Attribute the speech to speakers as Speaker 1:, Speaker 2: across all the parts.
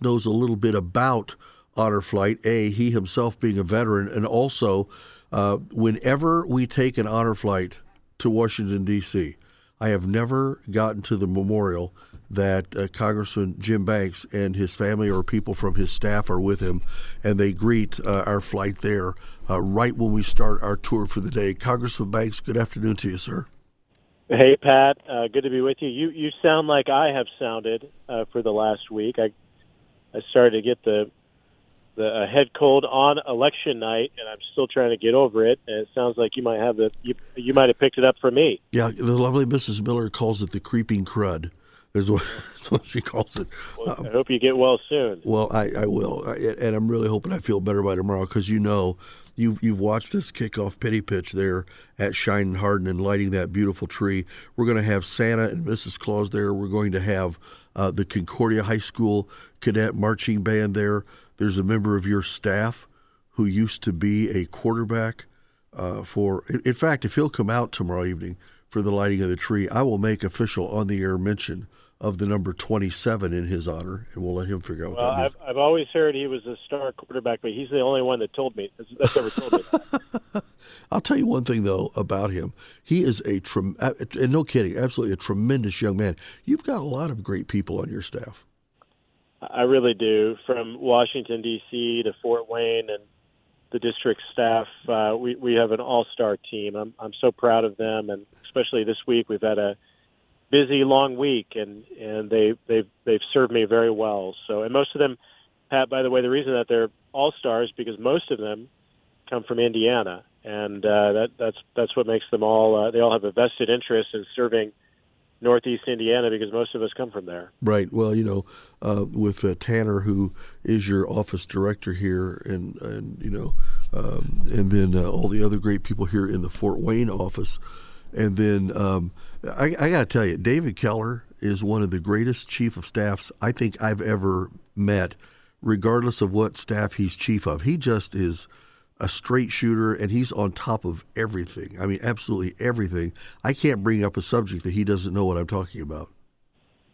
Speaker 1: knows a little bit about honor flight. A, he himself being a veteran, and also uh, whenever we take an honor flight to Washington D.C., I have never gotten to the memorial that uh, Congressman Jim Banks and his family or people from his staff are with him, and they greet uh, our flight there uh, right when we start our tour for the day. Congressman Banks, good afternoon to you, sir.
Speaker 2: Hey, Pat. Uh, good to be with you. You you sound like I have sounded uh, for the last week. I I started to get the the uh, head cold on election night, and I'm still trying to get over it. And it sounds like you might have the you you might have picked it up from me.
Speaker 1: Yeah, the lovely Mrs. Miller calls it the creeping crud is what, what she calls it.
Speaker 2: Well, um, I hope you get well soon.
Speaker 1: Well, I, I will, I, and I'm really hoping I feel better by tomorrow because you know you've you've watched this kickoff penny pitch there at Shine and Harden and lighting that beautiful tree. We're going to have Santa and Mrs. Claus there. We're going to have uh, the Concordia High School cadet marching band there. There's a member of your staff who used to be a quarterback uh, for. In fact, if he'll come out tomorrow evening for the lighting of the tree, I will make official on the air mention of the number 27 in his honor, and we'll let him figure out
Speaker 2: well,
Speaker 1: what that
Speaker 2: I've, I've always heard he was a star quarterback, but he's the only one that told me that's ever told me. That.
Speaker 1: I'll tell you one thing though about him. He is a trem- and no kidding, absolutely a tremendous young man. You've got a lot of great people on your staff.
Speaker 2: I really do. From Washington D.C. to Fort Wayne and the district staff, uh, we we have an all-star team. I'm I'm so proud of them, and especially this week we've had a busy long week and and they they've they've served me very well so and most of them Pat by the way the reason that they're all stars because most of them come from Indiana and uh, that that's that's what makes them all uh, they all have a vested interest in serving Northeast Indiana because most of us come from there.
Speaker 1: Right. Well, you know, uh, with uh, Tanner, who is your office director here, and and you know, um, and then uh, all the other great people here in the Fort Wayne office, and then um, I, I got to tell you, David Keller is one of the greatest chief of staffs I think I've ever met, regardless of what staff he's chief of. He just is a straight shooter and he's on top of everything. I mean, absolutely everything. I can't bring up a subject that he doesn't know what I'm talking about.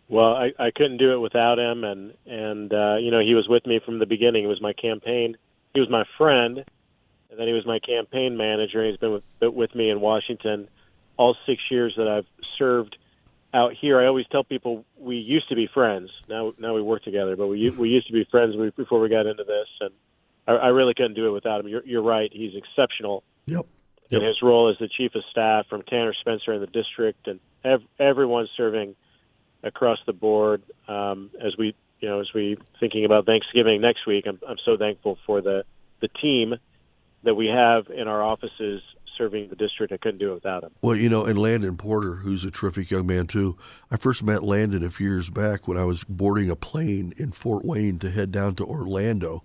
Speaker 2: Well, I, I couldn't do it without him, and and uh, you know he was with me from the beginning. He was my campaign. He was my friend, and then he was my campaign manager. He's been with, with me in Washington all six years that I've served out here, I always tell people we used to be friends. Now, now we work together, but we we used to be friends before we got into this, and I, I really couldn't do it without him. You're, you're right; he's exceptional.
Speaker 1: Yep. yep.
Speaker 2: In his role as the chief of staff from Tanner Spencer in the district, and ev- everyone serving across the board. Um, as we, you know, as we thinking about Thanksgiving next week, I'm, I'm so thankful for the the team that we have in our offices serving the district. I couldn't do it without him.
Speaker 1: Well, you know, and Landon Porter, who's a terrific young man too. I first met Landon a few years back when I was boarding a plane in Fort Wayne to head down to Orlando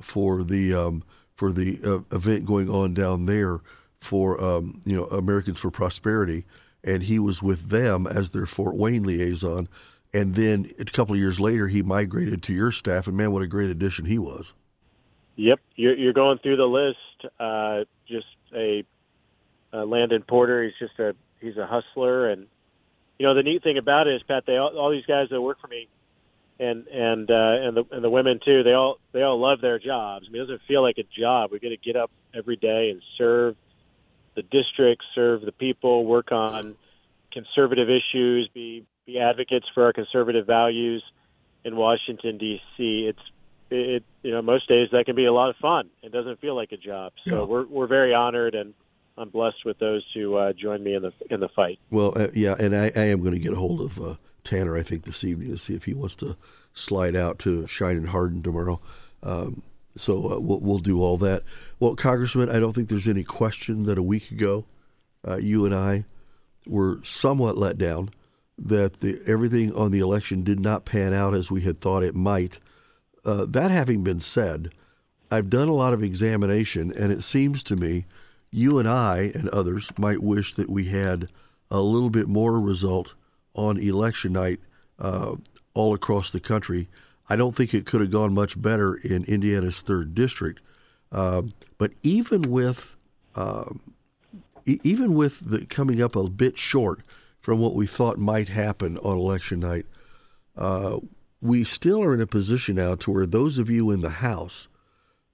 Speaker 1: for the um, for the uh, event going on down there for um, you know Americans for Prosperity, and he was with them as their Fort Wayne liaison. And then a couple of years later, he migrated to your staff, and man, what a great addition he was.
Speaker 2: Yep, you're, you're going through the list. Uh, just a uh, Landon Porter. He's just a he's a hustler, and you know the neat thing about it is Pat. They all, all these guys that work for me, and and uh, and the and the women too. They all they all love their jobs. I mean, it doesn't feel like a job. We get to get up every day and serve the district, serve the people, work on conservative issues, be be advocates for our conservative values in Washington D.C. It's it you know most days that can be a lot of fun. It doesn't feel like a job. So yeah. we're we're very honored and I'm blessed with those who uh, join me in the in the fight.
Speaker 1: Well, uh, yeah, and I, I, am going to get a hold of uh, Tanner. I think this evening to see if he wants to slide out to Shine and Harden tomorrow. Um, so uh, we'll, we'll do all that. Well, Congressman, I don't think there's any question that a week ago, uh, you and I were somewhat let down that the, everything on the election did not pan out as we had thought it might. Uh, that having been said, I've done a lot of examination, and it seems to me you and I and others might wish that we had a little bit more result on election night uh, all across the country. I don't think it could have gone much better in Indiana's third district. Uh, but even with um, e- even with the coming up a bit short from what we thought might happen on election night, uh, we still are in a position now to where those of you in the House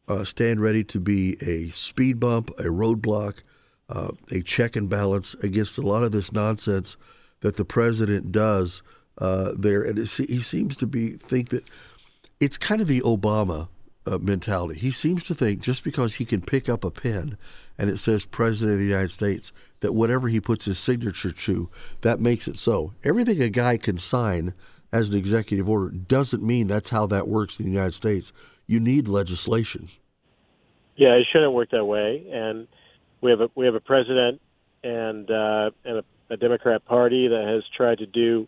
Speaker 1: uh, stand ready to be a speed bump, a roadblock, uh, a check and balance against a lot of this nonsense that the president does uh, there. And he seems to be think that it's kind of the Obama uh, mentality. He seems to think just because he can pick up a pen and it says President of the United States, that whatever he puts his signature to, that makes it so. Everything a guy can sign as an executive order doesn't mean that's how that works in the United States. You need legislation.
Speaker 2: Yeah, it shouldn't work that way. And we have a we have a president and uh, and a, a Democrat Party that has tried to do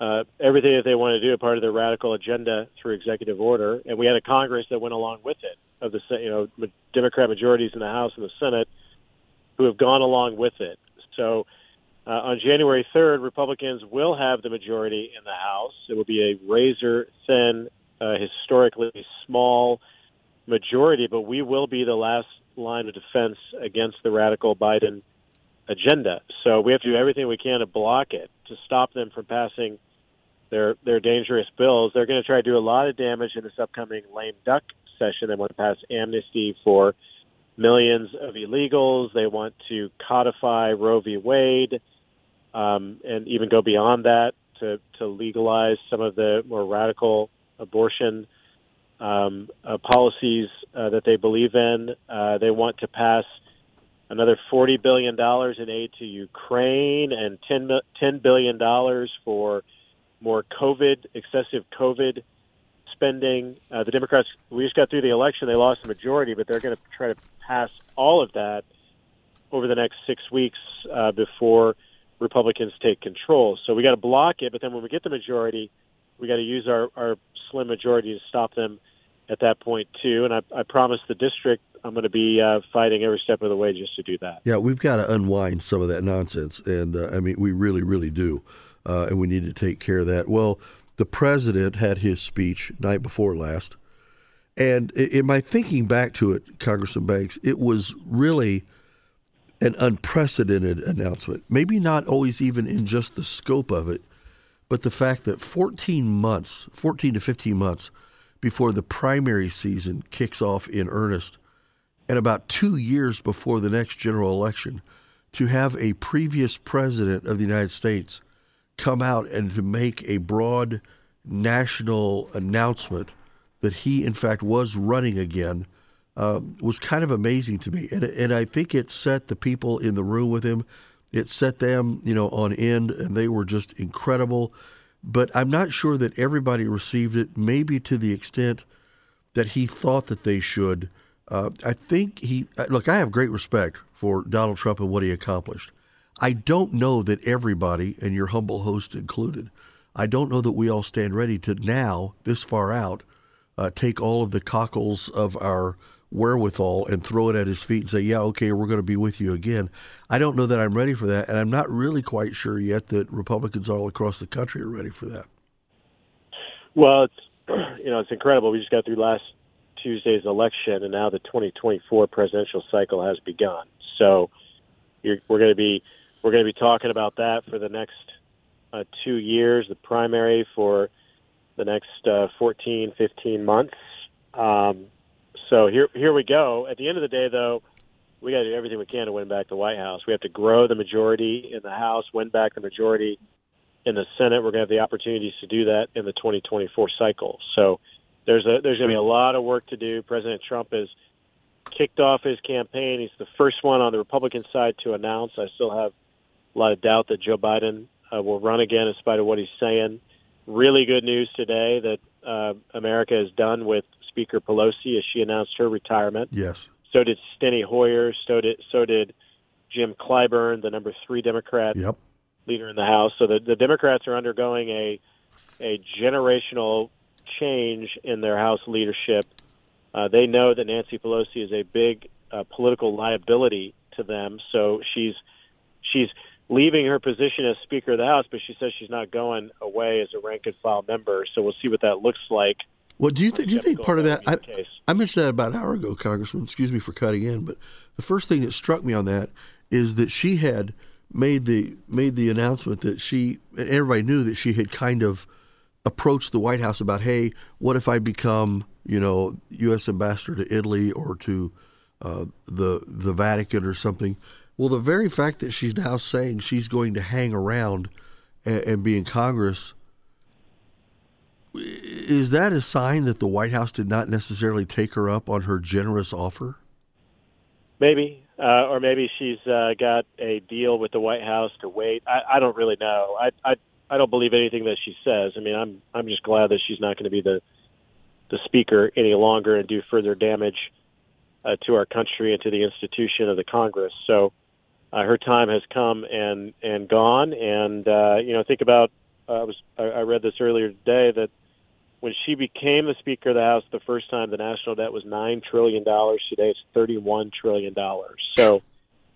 Speaker 2: uh, everything that they want to do a part of their radical agenda through executive order, and we had a Congress that went along with it of the you know Democrat majorities in the House and the Senate who have gone along with it. So uh, on January 3rd, Republicans will have the majority in the House. It will be a razor thin, uh, historically small majority, but we will be the last line of defense against the radical Biden agenda. So we have to do everything we can to block it, to stop them from passing their their dangerous bills. They're going to try to do a lot of damage in this upcoming lame duck session. They want to pass amnesty for millions of illegals. They want to codify Roe v. Wade, um, and even go beyond that to to legalize some of the more radical abortion um, uh, policies uh, that they believe in. Uh, they want to pass another $40 billion in aid to Ukraine and $10, $10 billion for more COVID, excessive COVID spending. Uh, the Democrats, we just got through the election, they lost the majority, but they're going to try to pass all of that over the next six weeks uh, before Republicans take control. So we got to block it, but then when we get the majority, we got to use our, our slim majority to stop them at that point too. And I, I promise the district I'm going to be uh, fighting every step of the way just to do that.
Speaker 1: Yeah, we've got to unwind some of that nonsense, and uh, I mean we really, really do uh, and we need to take care of that. Well, the president had his speech night before last, and in my thinking back to it, Congressman Banks, it was really an unprecedented announcement. Maybe not always even in just the scope of it, but the fact that 14 months, 14 to 15 months before the primary season kicks off in earnest, and about two years before the next general election, to have a previous president of the United States come out and to make a broad national announcement that he, in fact, was running again um, was kind of amazing to me. And, and I think it set the people in the room with him, it set them, you know, on end, and they were just incredible. But I'm not sure that everybody received it, maybe to the extent that he thought that they should. Uh, I think he, look, I have great respect for Donald Trump and what he accomplished. I don't know that everybody, and your humble host included, I don't know that we all stand ready to now, this far out, uh, take all of the cockles of our wherewithal and throw it at his feet and say, yeah, okay, we're going to be with you again. I don't know that I'm ready for that. And I'm not really quite sure yet that Republicans all across the country are ready for that.
Speaker 2: Well, it's, you know, it's incredible. We just got through last Tuesday's election, and now the 2024 presidential cycle has begun. So we're going to be we're going to be talking about that for the next uh, two years, the primary for the next uh, 14, 15 months. Um, so here, here we go. At the end of the day, though, we got to do everything we can to win back the White House. We have to grow the majority in the House, win back the majority in the Senate. We're going to have the opportunities to do that in the 2024 cycle. So there's a there's going to be a lot of work to do. President Trump has kicked off his campaign. He's the first one on the Republican side to announce. I still have a lot of doubt that Joe Biden uh, will run again in spite of what he's saying. Really good news today that uh, America is done with Speaker Pelosi as she announced her retirement.
Speaker 1: Yes.
Speaker 2: So did Steny Hoyer. So did so did Jim Clyburn, the number three Democrat
Speaker 1: yep.
Speaker 2: leader in the House. So the, the Democrats are undergoing a a generational change in their House leadership. Uh, they know that Nancy Pelosi is a big uh, political liability to them, so she's she's leaving her position as Speaker of the House, but she says she's not going away as a rank and file member. So we'll see what that looks like.
Speaker 1: Well, do you think? Do you think part of that? I, I, mentioned that about an hour ago, Congressman. Excuse me for cutting in, but the first thing that struck me on that is that she had made the made the announcement that she and everybody knew that she had kind of approached the White House about, hey, what if I become, you know, U.S. ambassador to Italy or to uh, the the Vatican or something? Well, the very fact that she's now saying she's going to hang around and, and be in Congress is that a sign that the White House did not necessarily take her up on her generous offer?
Speaker 2: Maybe, uh, or maybe she's uh, got a deal with the White House to wait. I, I don't really know. I, I I don't believe anything that she says. I mean, I'm I'm just glad that she's not going to be the the speaker any longer and do further damage uh, to our country and to the institution of the Congress. So uh, her time has come and and gone. And uh, you know, think about uh, I was I, I read this earlier today that when she became the Speaker of the House the first time, the national debt was nine trillion dollars. Today, it's thirty-one trillion dollars. So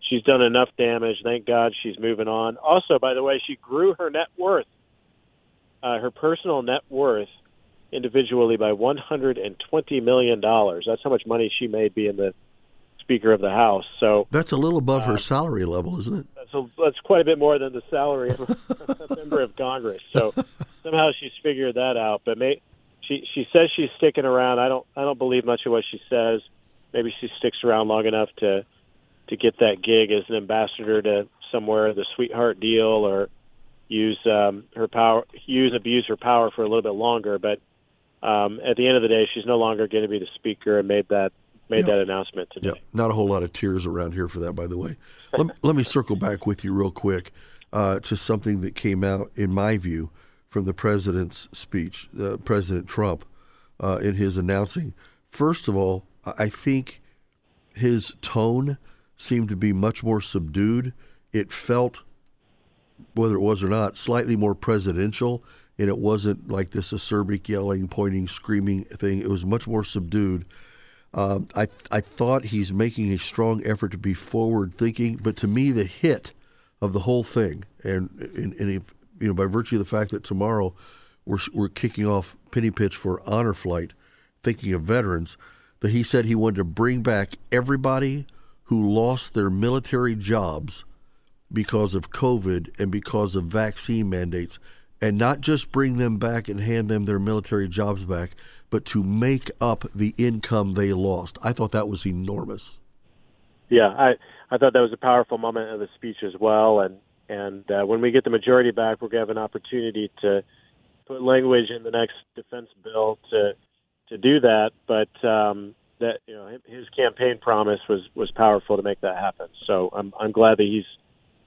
Speaker 2: she's done enough damage. Thank God she's moving on. Also, by the way, she grew her net worth, uh, her personal net worth, individually by one hundred and twenty million dollars. That's how much money she made being the Speaker of the House. So
Speaker 1: that's a little above uh, her salary level, isn't it?
Speaker 2: That's a, that's quite a bit more than the salary of a member of Congress. So somehow she's figured that out. But may, she she says she's sticking around. I don't I don't believe much of what she says. Maybe she sticks around long enough to to get that gig as an ambassador to somewhere, the sweetheart deal, or use um, her power, use abuse her power for a little bit longer. But um, at the end of the day, she's no longer going to be the speaker, and made that made that announcement today.
Speaker 1: Yeah, not a whole lot of tears around here for that, by the way. let, let me circle back with you real quick uh, to something that came out, in my view, from the president's speech, uh, President Trump, uh, in his announcing. First of all, I think his tone seemed to be much more subdued. It felt, whether it was or not, slightly more presidential, and it wasn't like this acerbic yelling, pointing, screaming thing. It was much more subdued. Um, I I thought he's making a strong effort to be forward thinking, but to me, the hit of the whole thing, and and, and you know, by virtue of the fact that tomorrow we're, we're kicking off penny pitch for honor flight, thinking of veterans, that he said he wanted to bring back everybody who lost their military jobs because of COVID and because of vaccine mandates, and not just bring them back and hand them their military jobs back, but to make up the income they lost. I thought that was enormous.
Speaker 2: Yeah, I I thought that was a powerful moment of the speech as well, and and uh, when we get the majority back, we're going to have an opportunity to put language in the next defense bill to to do that. But um, that you know his campaign promise was was powerful to make that happen. So I'm I'm glad that he's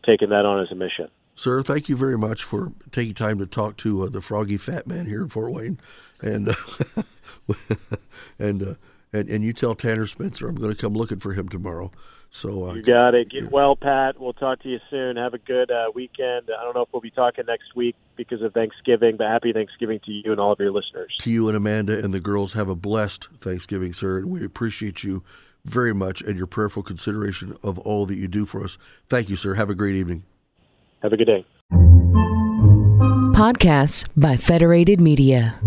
Speaker 2: taken that on as a mission.
Speaker 1: Sir, thank you very much for taking time to talk to uh, the froggy fat man here in Fort Wayne, and uh, and, uh, and and you tell Tanner Spencer I'm going to come looking for him tomorrow. So
Speaker 2: uh, you got it. Get yeah. well, Pat. We'll talk to you soon. Have a good uh, weekend. I don't know if we'll be talking next week because of Thanksgiving, but happy Thanksgiving to you and all of your listeners.
Speaker 1: To you and Amanda and the girls, have a blessed Thanksgiving, sir. And we appreciate you very much and your prayerful consideration of all that you do for us. Thank you, sir. Have a great evening.
Speaker 2: Have a good day.
Speaker 3: Podcasts by Federated Media.